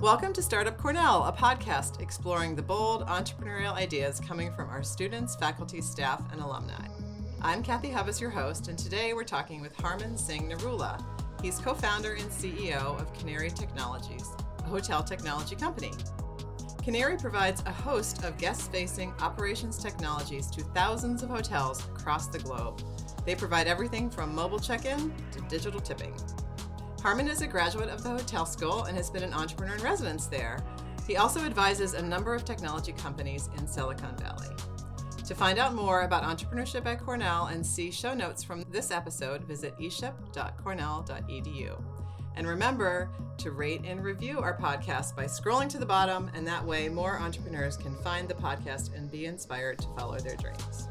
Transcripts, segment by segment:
Welcome to Startup Cornell, a podcast exploring the bold entrepreneurial ideas coming from our students, faculty, staff, and alumni. I'm Kathy Hubbas, your host, and today we're talking with Harman Singh Narula. He's co founder and CEO of Canary Technologies, a hotel technology company. Canary provides a host of guest facing operations technologies to thousands of hotels across the globe. They provide everything from mobile check in to digital tipping. Harman is a graduate of the hotel school and has been an entrepreneur in residence there. He also advises a number of technology companies in Silicon Valley. To find out more about entrepreneurship at Cornell and see show notes from this episode, visit eship.cornell.edu. And remember to rate and review our podcast by scrolling to the bottom, and that way more entrepreneurs can find the podcast and be inspired to follow their dreams.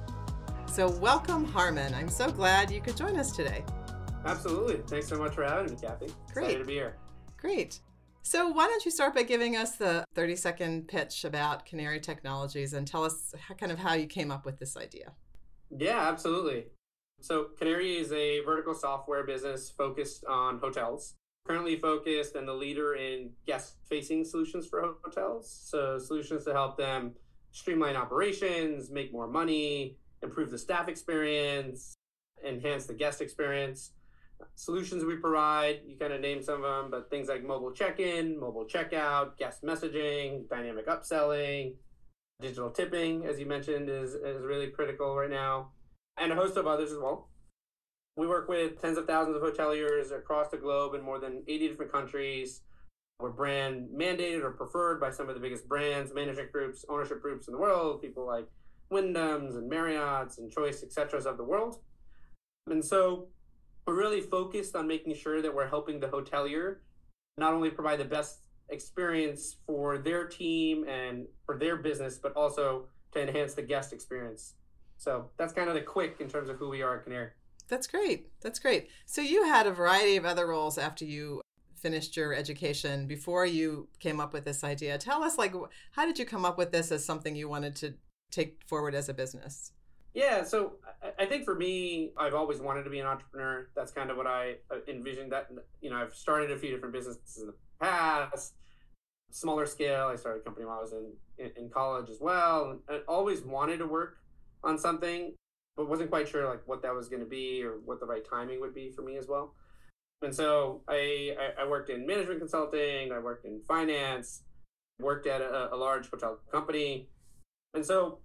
So, welcome, Harman. I'm so glad you could join us today. Absolutely. Thanks so much for having me, Kathy. Great. Excited to be here. Great. So, why don't you start by giving us the 30 second pitch about Canary Technologies and tell us how, kind of how you came up with this idea? Yeah, absolutely. So, Canary is a vertical software business focused on hotels. Currently focused and the leader in guest facing solutions for hotels. So, solutions to help them streamline operations, make more money, improve the staff experience, enhance the guest experience solutions we provide. You kind of name some of them, but things like mobile check-in, mobile checkout, guest messaging, dynamic upselling, digital tipping, as you mentioned, is, is really critical right now, and a host of others as well. We work with tens of thousands of hoteliers across the globe in more than 80 different countries. We're brand mandated or preferred by some of the biggest brands, management groups, ownership groups in the world, people like Wyndham's and Marriott's and Choice, etc. of the world. And so we're really focused on making sure that we're helping the hotelier not only provide the best experience for their team and for their business, but also to enhance the guest experience. So that's kind of the quick in terms of who we are at Canary. That's great. That's great. So you had a variety of other roles after you finished your education before you came up with this idea. Tell us like how did you come up with this as something you wanted to take forward as a business? Yeah, so I think for me, I've always wanted to be an entrepreneur. That's kind of what I uh, envisioned. That you know, I've started a few different businesses in the past, smaller scale. I started a company while I was in in, college as well, and always wanted to work on something, but wasn't quite sure like what that was going to be or what the right timing would be for me as well. And so I I, worked in management consulting. I worked in finance. Worked at a, a large hotel company, and so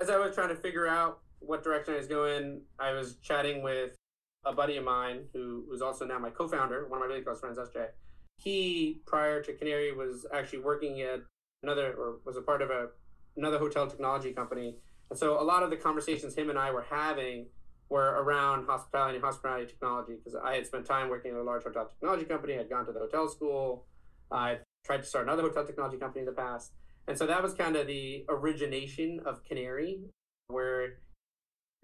as I was trying to figure out what direction I was going, I was chatting with a buddy of mine who was also now my co-founder, one of my really close friends, SJ. He, prior to Canary, was actually working at another or was a part of a another hotel technology company. And so a lot of the conversations him and I were having were around hospitality and hospitality technology because I had spent time working at a large hotel technology company. I'd gone to the hotel school. I tried to start another hotel technology company in the past. And so that was kind of the origination of Canary, where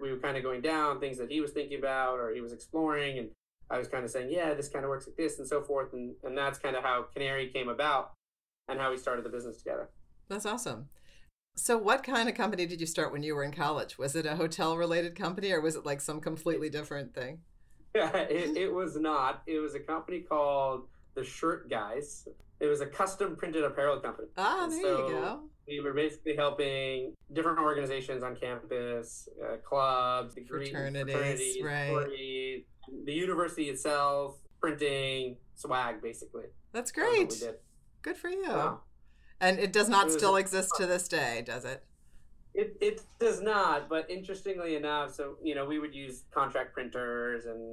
we were kind of going down things that he was thinking about or he was exploring and i was kind of saying yeah this kind of works like this and so forth and, and that's kind of how canary came about and how we started the business together. That's awesome. So what kind of company did you start when you were in college? Was it a hotel related company or was it like some completely different thing? Yeah it, it was not. It was a company called the shirt guys it was a custom printed apparel company ah there so, you go we were basically helping different organizations on campus, uh, clubs, fraternities, fraternities right. the university itself, printing, swag, basically. That's great. That Good for you. Yeah. And it does not it still exist to this day, does it? It, it does not, but interestingly enough, so you know, we would use contract printers and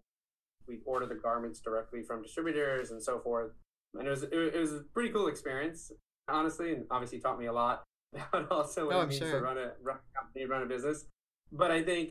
we order the garments directly from distributors and so forth. And it was it was a pretty cool experience honestly, and obviously taught me a lot about also what oh, it means sure. to run a, run a company, run a business. But I think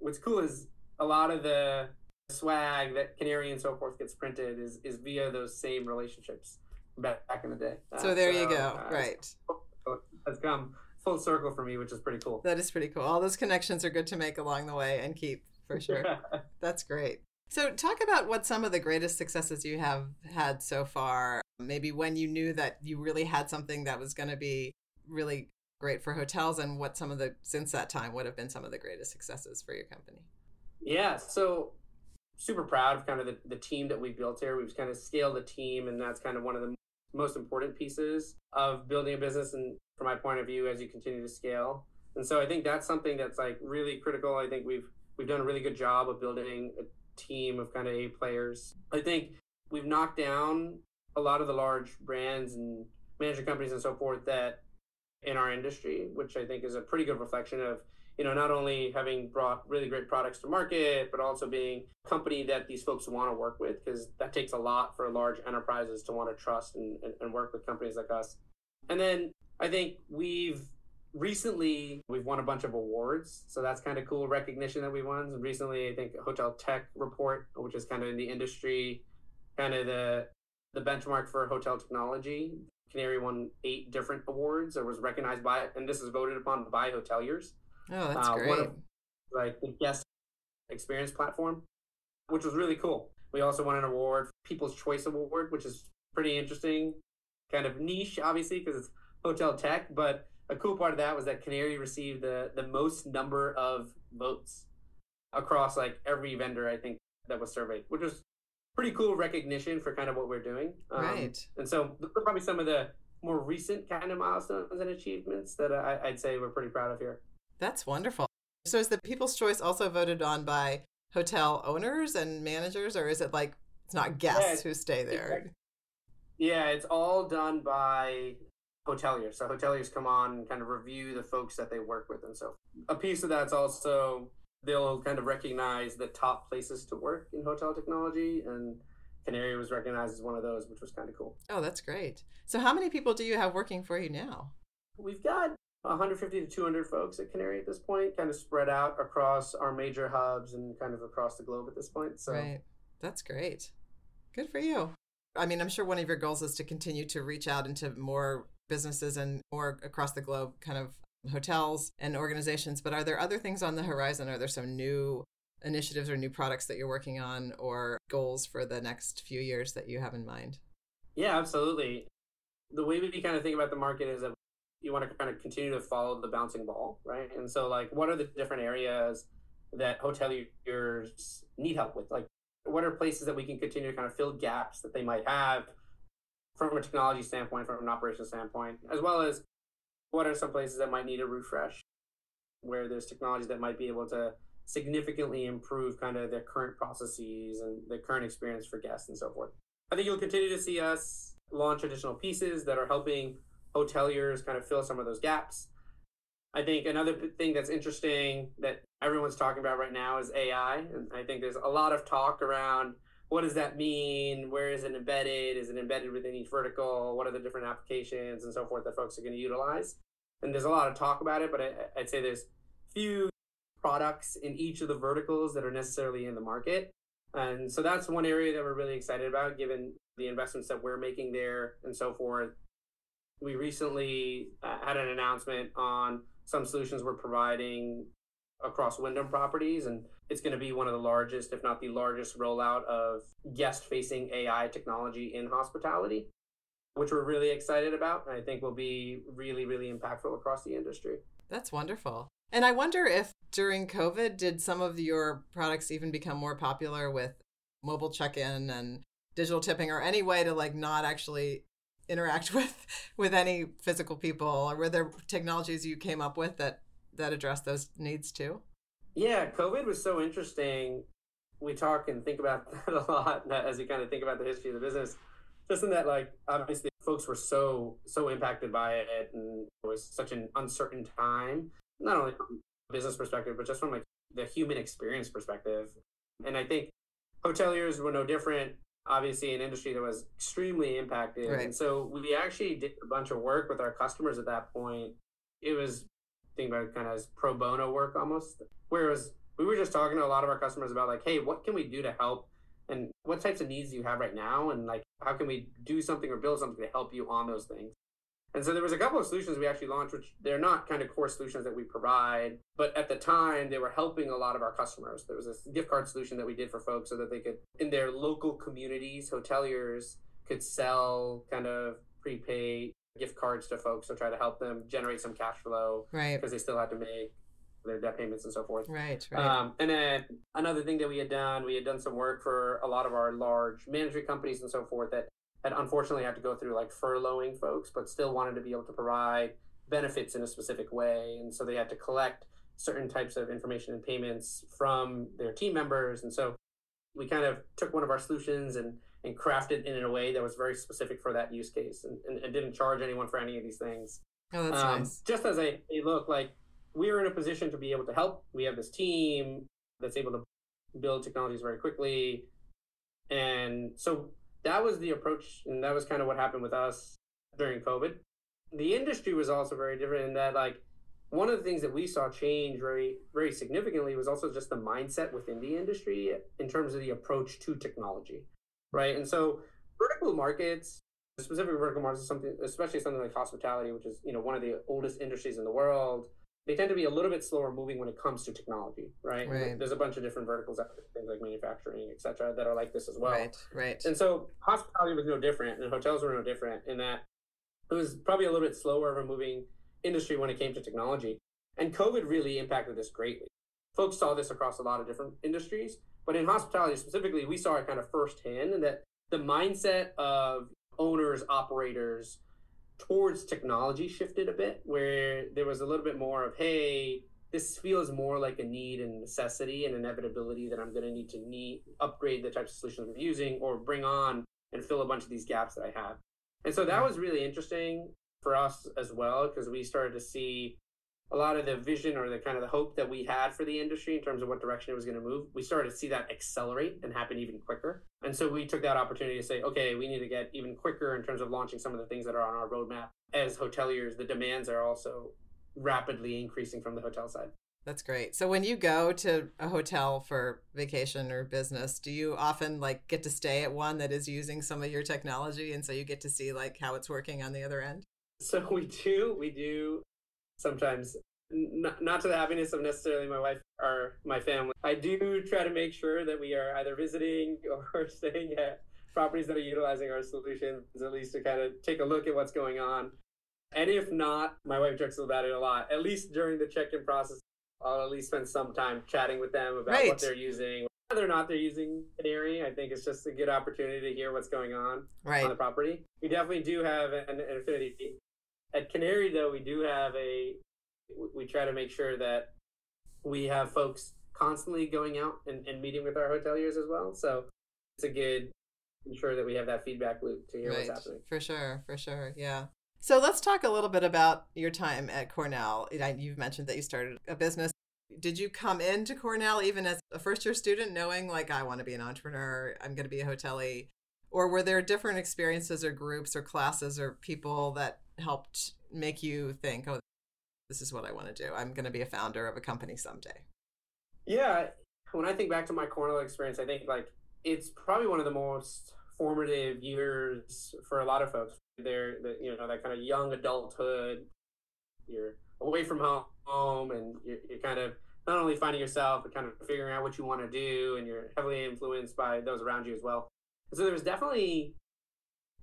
what's cool is a lot of the swag that Canary and so forth gets printed is is via those same relationships back, back in the day. So uh, there so, you go. Uh, right. Has come full circle for me, which is pretty cool. That is pretty cool. All those connections are good to make along the way and keep for sure. That's great. So, talk about what some of the greatest successes you have had so far. Maybe when you knew that you really had something that was going to be really great for hotels, and what some of the, since that time, would have been some of the greatest successes for your company. Yeah. So, super proud of kind of the, the team that we built here. We've kind of scaled the team, and that's kind of one of the most important pieces of building a business and from my point of view as you continue to scale. And so I think that's something that's like really critical. I think we've we've done a really good job of building a team of kind of A players. I think we've knocked down a lot of the large brands and management companies and so forth that in our industry, which I think is a pretty good reflection of you know not only having brought really great products to market, but also being a company that these folks want to work with because that takes a lot for large enterprises to want to trust and, and, and work with companies like us. And then I think we've recently we've won a bunch of awards so that's kind of cool recognition that we won. Recently i think hotel tech report which is kind of in the industry kind of the the benchmark for hotel technology. Canary won eight different awards. Or was recognized by and this is voted upon by hoteliers. Oh that's uh, great of, like the guest experience platform which was really cool. We also won an award people's choice award which is pretty interesting kind of niche obviously because it's hotel tech but a cool part of that was that Canary received the the most number of votes across like every vendor I think that was surveyed, which was pretty cool recognition for kind of what we're doing. Um, right. And so probably some of the more recent kind of milestones and achievements that I, I'd say we're pretty proud of here. That's wonderful. So is the People's Choice also voted on by hotel owners and managers, or is it like it's not guests yeah, who stay there? Yeah, it's all done by hoteliers. So hoteliers come on and kind of review the folks that they work with. And so a piece of that's also they'll kind of recognize the top places to work in hotel technology and Canary was recognized as one of those, which was kind of cool. Oh, that's great. So how many people do you have working for you now? We've got 150 to 200 folks at Canary at this point, kind of spread out across our major hubs and kind of across the globe at this point. So Right. That's great. Good for you. I mean, I'm sure one of your goals is to continue to reach out into more businesses and more across the globe kind of hotels and organizations. But are there other things on the horizon? Are there some new initiatives or new products that you're working on or goals for the next few years that you have in mind? Yeah, absolutely. The way we kind of think about the market is that you want to kind of continue to follow the bouncing ball, right? And so, like, what are the different areas that hoteliers need help with? Like, what are places that we can continue to kind of fill gaps that they might have from a technology standpoint, from an operations standpoint, as well as what are some places that might need a refresh, where there's technology that might be able to significantly improve kind of their current processes and the current experience for guests and so forth. I think you'll continue to see us launch additional pieces that are helping hoteliers kind of fill some of those gaps. I think another thing that's interesting that everyone's talking about right now is AI. And I think there's a lot of talk around what does that mean? Where is it embedded? Is it embedded within each vertical? What are the different applications and so forth that folks are going to utilize? And there's a lot of talk about it, but I, I'd say there's few products in each of the verticals that are necessarily in the market. And so that's one area that we're really excited about, given the investments that we're making there and so forth. We recently uh, had an announcement on some solutions we're providing across Wyndham properties. And it's going to be one of the largest, if not the largest, rollout of guest facing AI technology in hospitality, which we're really excited about. And I think will be really, really impactful across the industry. That's wonderful. And I wonder if during COVID, did some of your products even become more popular with mobile check in and digital tipping or any way to like not actually interact with with any physical people or were there technologies you came up with that that address those needs too? Yeah, COVID was so interesting. We talk and think about that a lot as we kind of think about the history of the business. Just in that, like, obviously, folks were so so impacted by it, and it was such an uncertain time. Not only from a business perspective, but just from like the human experience perspective. And I think hoteliers were no different. Obviously, an industry that was extremely impacted, right. and so we actually did a bunch of work with our customers at that point. It was think about it kind of as pro bono work almost. Whereas we were just talking to a lot of our customers about like, hey, what can we do to help? And what types of needs do you have right now? And like, how can we do something or build something to help you on those things? And so there was a couple of solutions we actually launched, which they're not kind of core solutions that we provide, but at the time they were helping a lot of our customers. There was a gift card solution that we did for folks so that they could, in their local communities, hoteliers could sell kind of prepaid gift cards to folks to try to help them generate some cash flow, right? Because they still had to make their debt payments and so forth. Right, right. Um, and then another thing that we had done, we had done some work for a lot of our large management companies and so forth that had unfortunately had to go through like furloughing folks, but still wanted to be able to provide benefits in a specific way. And so they had to collect certain types of information and payments from their team members. And so we kind of took one of our solutions and, and crafted it in a way that was very specific for that use case and, and, and didn't charge anyone for any of these things. Oh, that's um, nice. Just as a, a look, like we're in a position to be able to help. We have this team that's able to build technologies very quickly. And so that was the approach, and that was kind of what happened with us during COVID. The industry was also very different in that, like, one of the things that we saw change very, very significantly was also just the mindset within the industry in terms of the approach to technology, right? And so, vertical markets, specifically vertical markets, something, especially something like hospitality, which is you know one of the oldest industries in the world, they tend to be a little bit slower moving when it comes to technology, right? right. There's a bunch of different verticals, things like manufacturing, et cetera, that are like this as well. Right, right. And so hospitality was no different, and hotels were no different in that it was probably a little bit slower of a moving industry when it came to technology. And COVID really impacted this greatly. Folks saw this across a lot of different industries, but in hospitality specifically, we saw it kind of firsthand, and that the mindset of owners, operators, towards technology shifted a bit, where there was a little bit more of, hey, this feels more like a need and necessity and inevitability that I'm going to need to need upgrade the types of solutions I'm using or bring on and fill a bunch of these gaps that I have. And so that was really interesting for us as well because we started to see a lot of the vision or the kind of the hope that we had for the industry in terms of what direction it was going to move, we started to see that accelerate and happen even quicker. And so we took that opportunity to say, okay, we need to get even quicker in terms of launching some of the things that are on our roadmap. As hoteliers, the demands are also rapidly increasing from the hotel side. That's great. So when you go to a hotel for vacation or business, do you often like get to stay at one that is using some of your technology and so you get to see like how it's working on the other end? So we do, we do sometimes not, not to the happiness of necessarily my wife or my family. I do try to make sure that we are either visiting or staying at properties that are utilizing our solutions, at least to kind of take a look at what's going on. And if not, my wife jokes about it a lot. At least during the check-in process, I'll at least spend some time chatting with them about right. what they're using, whether or not they're using Canary. I think it's just a good opportunity to hear what's going on right. on the property. We definitely do have an, an affinity at Canary, though, we do have a, we try to make sure that we have folks constantly going out and, and meeting with our hoteliers as well. So it's a good ensure that we have that feedback loop to hear right. what's happening. For sure, for sure. Yeah. So let's talk a little bit about your time at Cornell. You've mentioned that you started a business. Did you come into Cornell even as a first year student knowing like I want to be an entrepreneur, I'm going to be a hotelie? Or were there different experiences or groups or classes or people that helped make you think, oh, this is what I want to do? I'm going to be a founder of a company someday. Yeah. When I think back to my Cornell experience, I think like it's probably one of the most formative years for a lot of folks. They're, the, you know, that kind of young adulthood. You're away from home and you're, you're kind of not only finding yourself, but kind of figuring out what you want to do. And you're heavily influenced by those around you as well. So there was definitely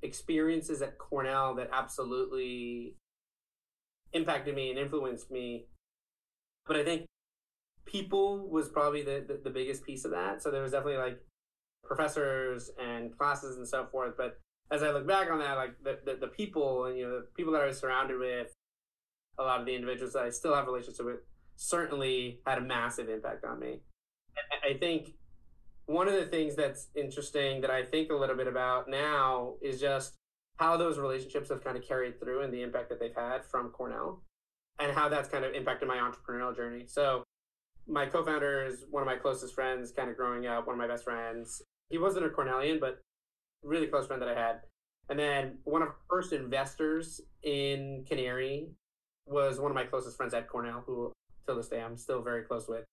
experiences at Cornell that absolutely impacted me and influenced me. But I think people was probably the, the, the biggest piece of that. So there was definitely like professors and classes and so forth. But as I look back on that, like the, the, the people and you know the people that I was surrounded with, a lot of the individuals that I still have relationships with, certainly had a massive impact on me. I think one of the things that's interesting that I think a little bit about now is just how those relationships have kind of carried through and the impact that they've had from Cornell and how that's kind of impacted my entrepreneurial journey. So, my co founder is one of my closest friends, kind of growing up, one of my best friends. He wasn't a Cornellian, but really close friend that I had. And then one of our first investors in Canary was one of my closest friends at Cornell, who till this day I'm still very close with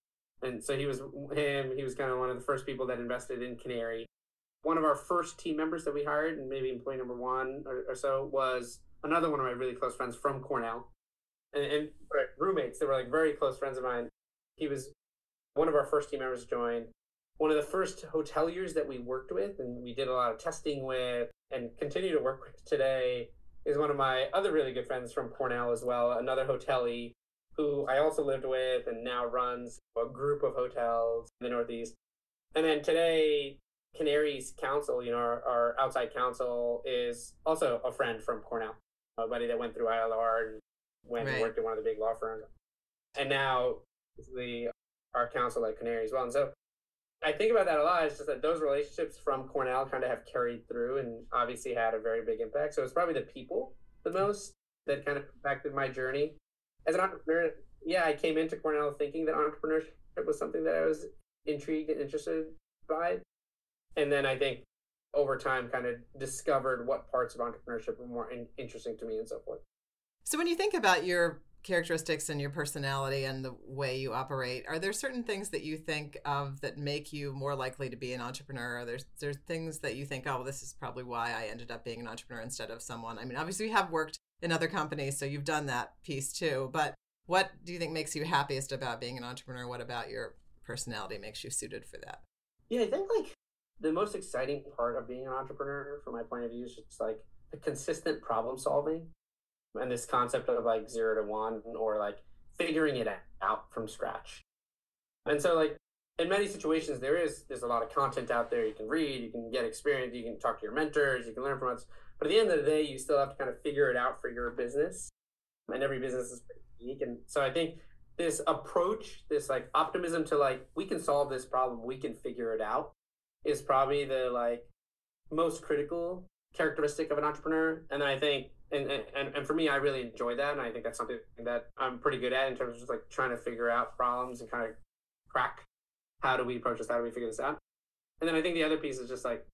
and so he was him. He was kind of one of the first people that invested in Canary. One of our first team members that we hired, and maybe employee number one or, or so, was another one of my really close friends from Cornell, and, and roommates. They were like very close friends of mine. He was one of our first team members joined. One of the first hoteliers that we worked with, and we did a lot of testing with, and continue to work with today, is one of my other really good friends from Cornell as well. Another hotelie who I also lived with and now runs a group of hotels in the Northeast. And then today, Canary's counsel, you know, our, our outside counsel is also a friend from Cornell, a buddy that went through ILR and went Right. and worked at one of the big law firms. And now the our counsel at Canary as well. And so I think about that a lot. It's just that those relationships from Cornell kind of have carried through and obviously had a very big impact. So it's probably the people the most that kind of impacted my journey. As an entrepreneur, yeah, I came into Cornell thinking that entrepreneurship was something that I was intrigued and interested by. And then I think over time kind of discovered what parts of entrepreneurship were more in- interesting to me and so forth. So when you think about your characteristics and your personality and the way you operate, are there certain things that you think of that make you more likely to be an entrepreneur? Are there there's things that you think, oh, well, this is probably why I ended up being an entrepreneur instead of someone? I mean, obviously you have worked in other companies, so you've done that piece too. But what do you think makes you happiest about being an entrepreneur? What about your personality makes you suited for that? Yeah, I think like the most exciting part of being an entrepreneur, from my point of view, is just like the consistent problem solving and this concept of like zero to one or like figuring it out from scratch. And so, like in many situations, there is there's a lot of content out there you can read, you can get experience, you can talk to your mentors, you can learn from us. But at the end of the day, you still have to kind of figure it out for your business, and every business is unique. And so, I think this approach, this like optimism to like we can solve this problem, we can figure it out, is probably the like most critical characteristic of an entrepreneur. And I think, and, and and for me, I really enjoy that, and I think that's something that I'm pretty good at in terms of just like trying to figure out problems and kind of crack how do we approach this, how do we figure this out. And then I think the other piece is just like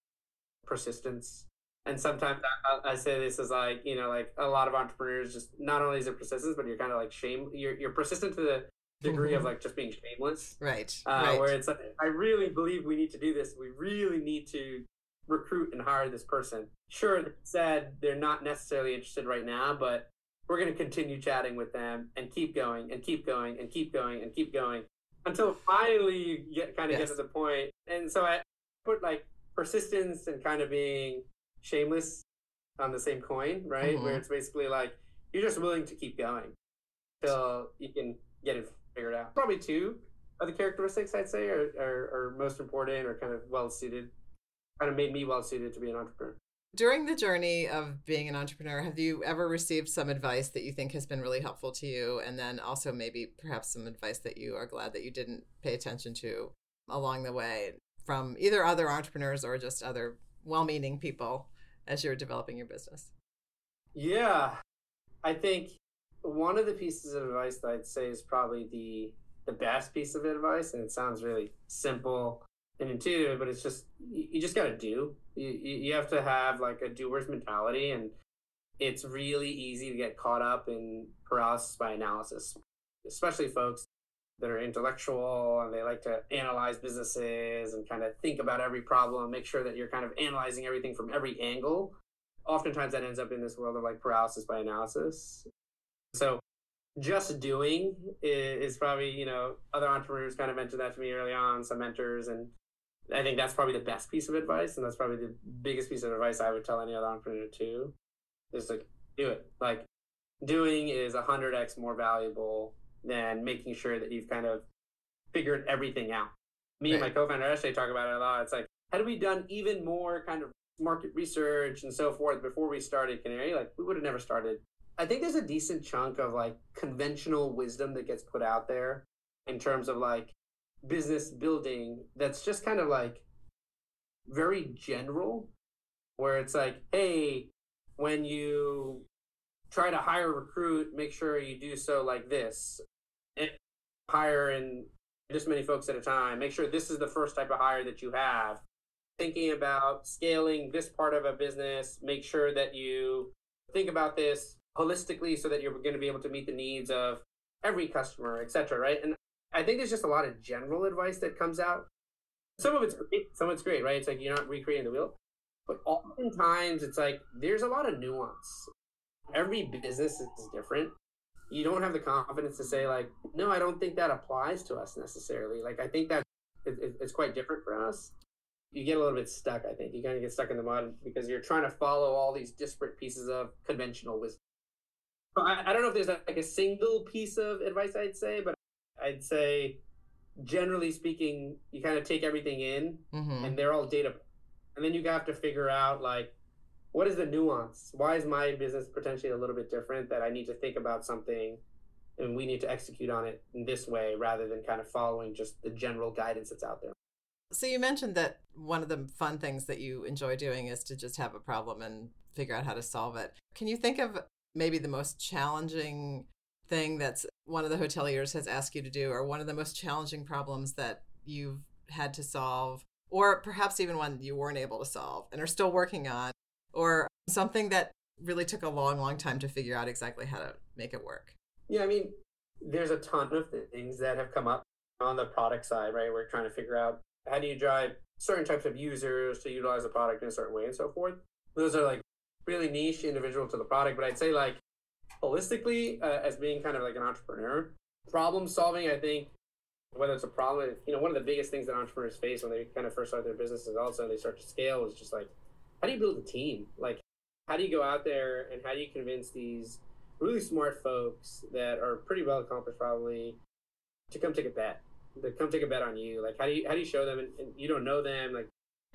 persistence. And sometimes I, I say this is like you know like a lot of entrepreneurs just not only is it persistence, but you're kind of like shame. You're you're persistent to the degree of like just being shameless Right. uh, right. where it's like, I really believe we need to do this. We really need to recruit and hire this person. Sure, said they're not necessarily interested right now, but we're going to continue chatting with them and keep going and keep going and keep going and keep going until finally you get kind of Yes. get to the point. And so I put like persistence and kind of being shameless on the same coin, right? Mhm. Where it's basically like you're just willing to keep going till you can get it figured out. Probably two of the characteristics I'd say are, are, are most important or kind of well suited, kind of made me well suited to be an entrepreneur. During the journey of being an entrepreneur, have you ever received some advice that you think has been really helpful to you? And then also maybe perhaps some advice that you are glad that you didn't pay attention to along the way from either other entrepreneurs or just other well meaning people as you're developing your business? Yeah, I think one of the pieces of advice that I'd say is probably the the best piece of advice, and it sounds really simple and intuitive, but it's just you, you just got to do. You, you you have to have like a doer's mentality, and it's really easy to get caught up in paralysis by analysis, especially folks that are intellectual and they like to analyze businesses and kind of think about every problem, make sure that you're kind of analyzing everything from every angle oftentimes that ends up in this world of like paralysis by analysis. So just doing is, probably, you know, other entrepreneurs kind of mentioned that to me early on, some mentors. And I think that's probably the best piece of advice. And that's probably the biggest piece of advice I would tell any other entrepreneur too. Is like, do it. Like doing is a hundred X more valuable than making sure that you've kind of figured everything out. Me and my Right. co-founder actually talk about it a lot. It's like, had we done even more kind of market research and so forth before we started Canary, like we would have never started. I think there's a decent chunk of like conventional wisdom that gets put out there in terms of like business building that's just kind of like very general, where it's like, hey, when you try to hire a recruit, make sure you do so like this. Hire in this many folks at a time. Make sure this is the first type of hire that you have thinking about scaling this part of a business, make sure that you think about this holistically so that you're going to be able to meet the needs of every customer, et cetera, right? And I think there's just a lot of general advice that comes out. Some of it's great, some of it's great, right? It's like you're not recreating the wheel. But oftentimes it's like there's a lot of nuance. Every business is different. You don't have the confidence to say like, no, I don't think that applies to us necessarily. Like I think that it, it- it's quite different for us you get a little bit stuck. I think you kind of get stuck in the mud because you're trying to follow all these disparate pieces of conventional wisdom. So I, I don't know if there's like a single piece of advice I'd say, but I'd say generally speaking, you kind of take everything in, Mm-hmm. and they're all data And then you have to figure out like what is the nuance? Why is my business potentially a little bit different that I need to think about something and we need to execute on it in this way rather than kind of following just the general guidance that's out there. So you mentioned that one of the fun things that you enjoy doing is to just have a problem and figure out how to solve it. Can you think of maybe the most challenging thing that's one of the hoteliers has asked you to do or one of the most challenging problems that you've had to solve or perhaps even one you weren't able to solve and are still working on or something that really took a long long time to figure out exactly how to make it work. Yeah i mean there's a ton of things that have come up on the product side right? We're trying to figure out how do you drive certain types of users to utilize the product in a certain way and so forth. Those are like really niche individual to the product but i'd say like holistically uh, as being kind of like an entrepreneur problem solving i think whether it's a problem you know one of the biggest things that entrepreneurs face when they kind of first start their businesses also they start to scale is just like how do you build a team? Like how do you go out there and how do you convince these really smart folks that are pretty well accomplished probably to come take a bet to come take a bet on you? Like how do you how do you show them and, and you don't know them? Like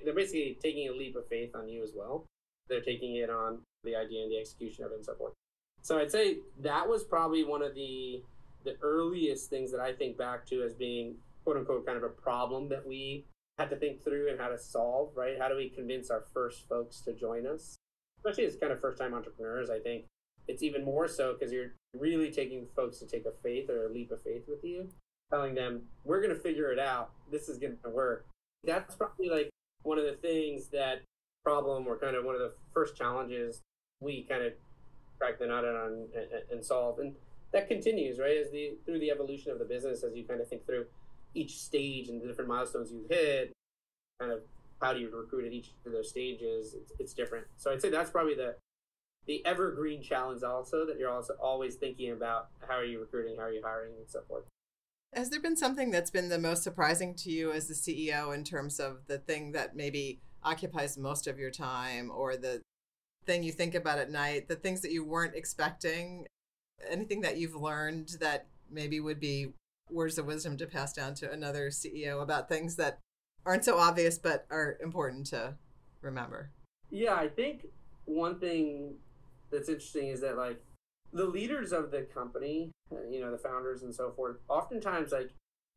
they're basically taking a leap of faith on you as well. They're taking it on the idea and the execution of it and so forth. So I'd say that was probably one of the the earliest things that I think back to as being quote unquote kind of a problem that we had to think through and how to solve, right? How do we convince our first folks to join us? Especially as kind of first time entrepreneurs, I think it's even more so because you're really taking folks to take a faith or a leap of faith with you, telling them, we're going to figure it out. This is going to work. That's probably like one of the things that problem or kind of one of the first challenges we kind of crack the nut on and, and solve. And that continues, right? As the through the evolution of the business, as you kind of think through each stage and the different milestones you hit, kind of how do you recruit at each of those stages? It's, it's different. So I'd say that's probably the the evergreen challenge also that you're also always thinking about how are you recruiting, how are you hiring, and so forth. Has there been something that's been the most surprising to you as the CEO in terms of the thing that maybe occupies most of your time or the thing you think about at night, the things that you weren't expecting, anything that you've learned that maybe would be words of wisdom to pass down to another CEO about things that aren't so obvious but are important to remember? Yeah, I think one thing that's interesting is that like the leaders of the company, you know, the founders and so forth, oftentimes like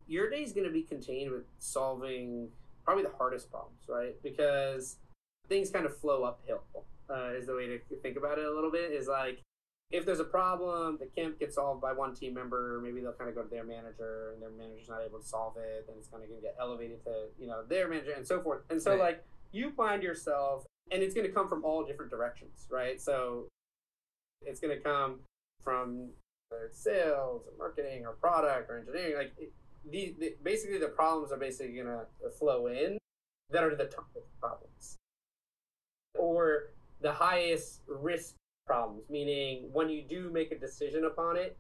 your day is going to be contained with solving probably the hardest problems, right? Because things kind of flow uphill uh, is the way to think about it a little bit. Is like if there's a problem that can't get solved by one team member, maybe they'll kind of go to their manager, and their manager's not able to solve it, then it's kind of going to get elevated to you know their manager and so forth. And so right. like you find yourself, and it's going to come from all different directions, right? So it's going to come from sales or marketing or product or engineering. Like it, the, the basically the problems are basically going to flow in that are the toughest problems, or the highest risk problems, meaning when you do make a decision upon it,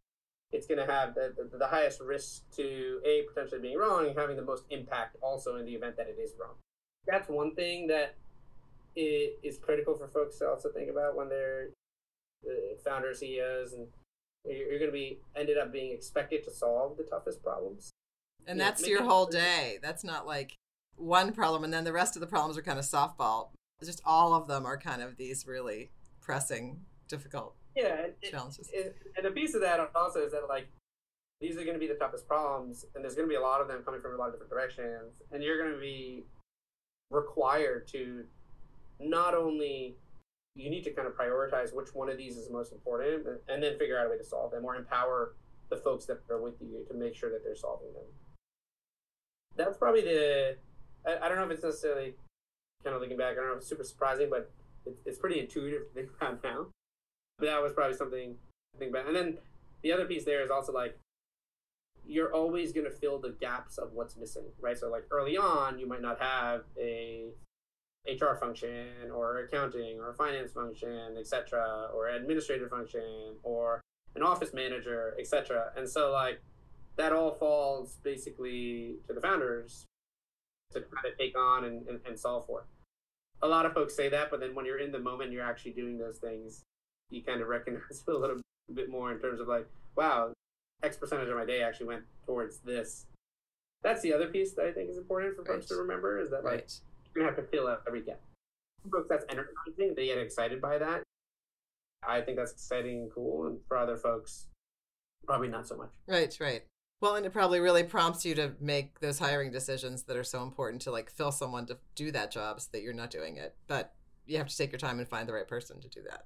it's going to have the, the, the, highest risk to a potentially being wrong and having the most impact also in the event that it is wrong. That's one thing that it is critical for folks to also think about when they're the founders, CEOs, and you're going to be ended up being expected to solve the toughest problems. And that's your whole day. That's not like one problem and then the rest of the problems are kind of softball just all of them are kind of these really pressing, difficult yeah, challenges. It, and a piece of that also is that like these are going to be the toughest problems, and there's going to be a lot of them coming from a lot of different directions, and you're going to be required to not only you need to kind of prioritize which one of these is most important, and then figure out a way to solve them, or empower the folks that are with you to make sure that they're solving them. That's probably the I, I don't know if it's necessarily kind of looking back. I don't know if it's super surprising, but it, it's pretty intuitive to think about now. That was probably something to think about. And then the other piece there is also like you're always going to fill the gaps of what's missing, right? So like early on, you might not have a HR function or accounting or finance function, etc., or administrative function or an office manager, etc. And so like that all falls basically to the founders to kind of take on and, and, and solve for. A lot of folks say that, but then when you're in the moment, you're actually doing those things, you kind of recognize it a little bit more in terms of like, wow, X percentage of my day actually went towards this. That's the other piece that I think is important for right. folks to remember is that like you're gonna have to fill out every gap. folks that's energizing, they get excited by that. I think that's exciting and cool. And for other folks, probably not so much. Right, right. Well, and it probably really prompts you to make those hiring decisions that are so important to like fill someone to do that job so that you're not doing it. But you have to take your time and find the right person to do that.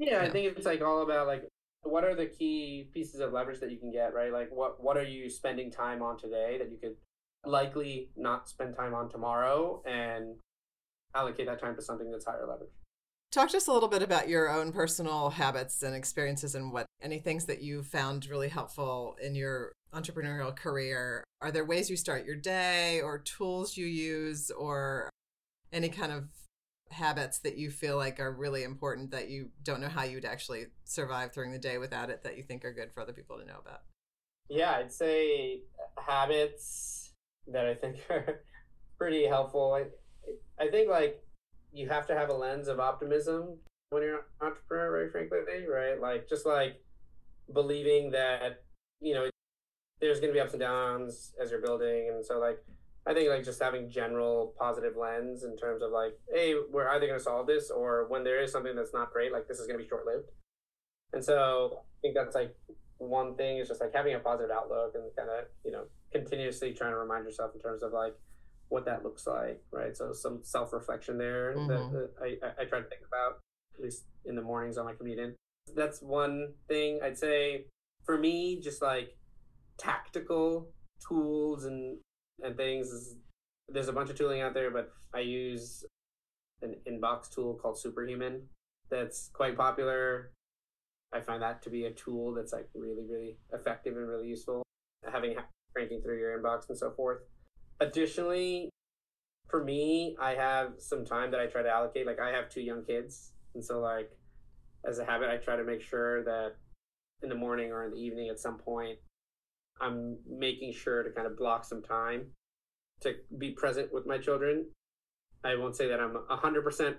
Yeah, yeah. I think it's like all about like what are the key pieces of leverage that you can get, right? Like what what are you spending time on today that you could likely not spend time on tomorrow and allocate that time to something that's higher leverage. Talk to us a little bit about your own personal habits and experiences and what any things that you found really helpful in your entrepreneurial career. Are there ways you start your day or tools you use or any kind of habits that you feel like are really important that you don't know how you'd actually survive during the day without it that you think are good for other people to know about? Yeah, I'd say uh, habits that I think are pretty helpful. I, I think like you have to have a lens of optimism when you're an entrepreneur, very frankly, right? Like just like believing that, you know, there's gonna be ups and downs as you're building. And so like I think like just having general positive lens in terms of like, hey, we're either gonna solve this or when there is something that's not great, like this is gonna be short lived. And so I think that's like one thing is just like having a positive outlook and kind of, you know, continuously trying to remind yourself in terms of like what that looks like, right? So some self reflection there mm-hmm. that, that I, I try to think about at least in the mornings on my commute in. That's one thing I'd say for me, just like tactical tools and and things. There's a bunch of tooling out there, but I use an inbox tool called Superhuman that's quite popular. I find that to be a tool that's like really, really effective and really useful. Having ranking through your inbox and so forth. Additionally, for me, I have some time that I try to allocate. Like I have two young kids, and so like as a habit, I try to make sure that in the morning or in the evening at some point, I'm making sure to kind of block some time to be present with my children. I won't say that I'm 100%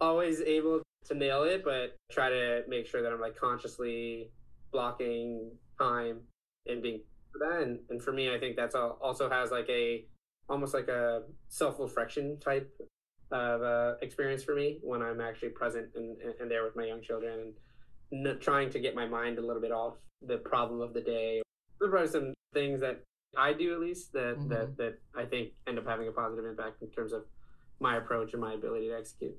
always able to nail it, but try to make sure that I'm like consciously blocking time and being for that. And, and for me, I think that's all, also has like a almost like a self reflection type of uh, experience for me when I'm actually present and, and there with my young children and trying to get my mind a little bit off the problem of the day. There are probably some things that I do at least that, mm-hmm. that, that I think end up having a positive impact in terms of my approach and my ability to execute.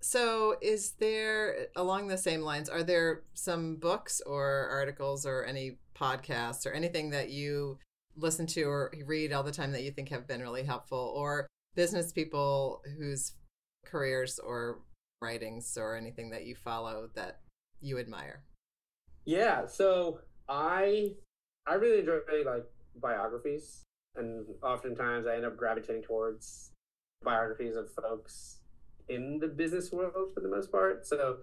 So, is there along the same lines? Are there some books or articles or any podcasts or anything that you listen to or read all the time that you think have been really helpful, or business people whose careers or writings or anything that you follow that you admire? Yeah, so I I really enjoy like biographies, and oftentimes I end up gravitating towards biographies of folks in the business world for the most part. So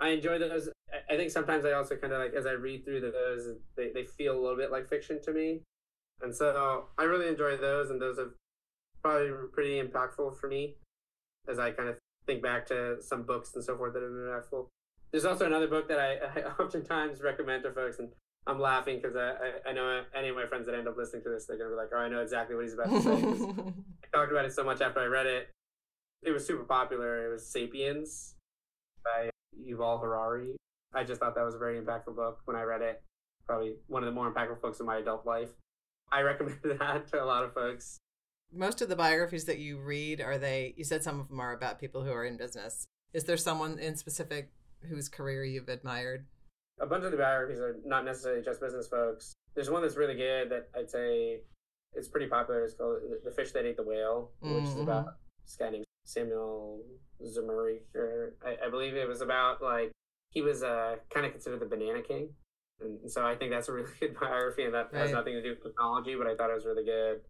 I enjoy those. I think sometimes I also kind of like as I read through those, they, they feel a little bit like fiction to me. And so I really enjoy those, and those have probably pretty impactful for me as I kind of think back to some books and so forth that have been impactful. There's also another book that I, I oftentimes recommend to folks, and I'm laughing because I, I, I, know any of my friends that end up listening to this, they're going to be like, oh, I know exactly what he's about to say. I talked about it so much after I read it. It was super popular. It was Sapiens by Yuval Harari. I just thought that was a very impactful book when I read it. Probably one of the more impactful books in my adult life. I recommend that to a lot of folks. Most of the biographies that you read are they? You said some of them are about people who are in business. Is there someone in specific whose career you've admired? A bunch of the biographies are not necessarily just business folks. There's one that's really good that I'd say it's pretty popular. It's called "The Fish That Ate the Whale," which mm-hmm. is about this guy named Samuel. Or I, I believe it was about like he was uh, kind of considered the banana king. And so I think that's a really good biography, and that right. has nothing to do with technology, but I thought it was really good.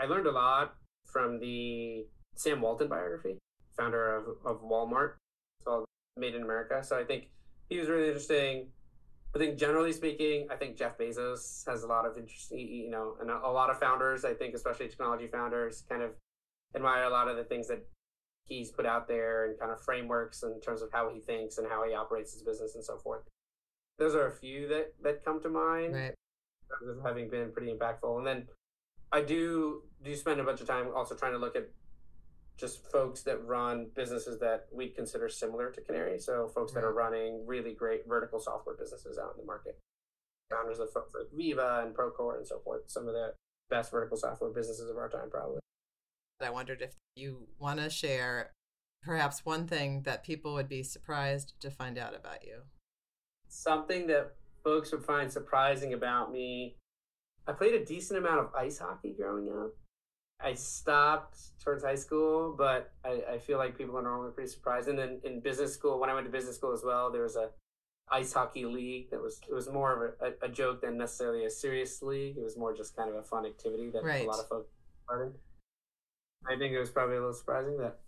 I learned a lot from the Sam Walton biography, founder of, of Walmart. It's called Made in America. So I think he was really interesting. I think generally speaking, I think Jeff Bezos has a lot of interesting, you know, and a, lot of founders, I think, especially technology founders, kind of admire a lot of the things that he's put out there and kind of frameworks in terms of how he thinks and how he operates his business and so forth. Those are a few that that come to mind right. of having been pretty impactful. And then I do do spend a bunch of time also trying to look at just folks that run businesses that we'd consider similar to Canary. So folks that are running really great vertical software businesses out in the market. Founders of folks like Veeva and Procore and so forth. Some of the best vertical software businesses of our time, probably. I wondered if you want to share perhaps one thing that people would be surprised to find out about you. Something that folks would find surprising about me. I played a decent amount of ice hockey growing up. I stopped towards high school, but I, I feel like people are normally pretty surprised. And then in business school, when I went to business school as well, there was a ice hockey league that was it was more of a, a, joke than necessarily a serious league. It was more just kind of a fun activity that right. a lot of folks started. I think it was probably a little surprising that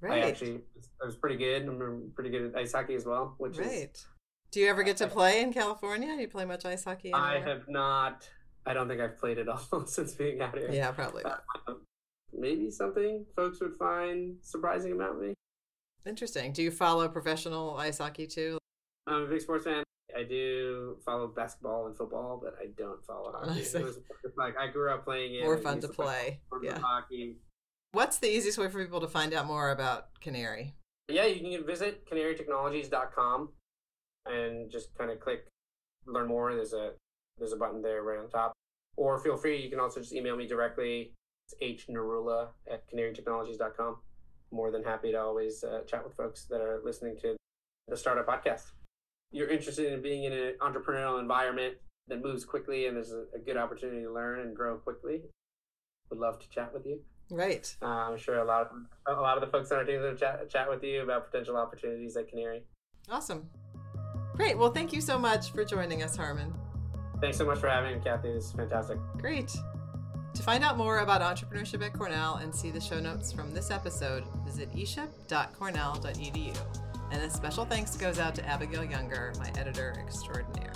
right. I actually I was pretty good. I'm pretty good at ice hockey as well, which right. is. Do you ever get to play in California? Do you play much ice hockey? Anywhere? I have not. I don't think I've played at all since being out here. Yeah, probably. Um, maybe something folks would find surprising about me. Interesting. Do you follow professional ice hockey too? I'm a big sports fan. I do follow basketball and football, but I don't follow hockey. It was like I grew up playing it. More fun to play. Yeah. Hockey. What's the easiest way for people to find out more about Canary? Yeah, you can visit canarytechnologies.com and just kind of click learn more. There's a there's a button there right on top. Or feel free, you can also just email me directly. It's hnarula at canarytechnologies.com. More than happy to always uh, chat with folks that are listening to the Startup Podcast. You're interested in being in an entrepreneurial environment that moves quickly and there's a, a good opportunity to learn and grow quickly. Would love to chat with you. Right. Uh, I'm sure a lot of a lot of the folks on our team will chat chat with you about potential opportunities at Canary. Awesome. Great. Well, thank you so much for joining us, Harman. Thanks so much for having me, Kathy. This is fantastic. Great. To find out more about entrepreneurship at Cornell and see the show notes from this episode, visit eship.cornell.edu. And a special thanks goes out to Abigail Younger, my editor extraordinaire.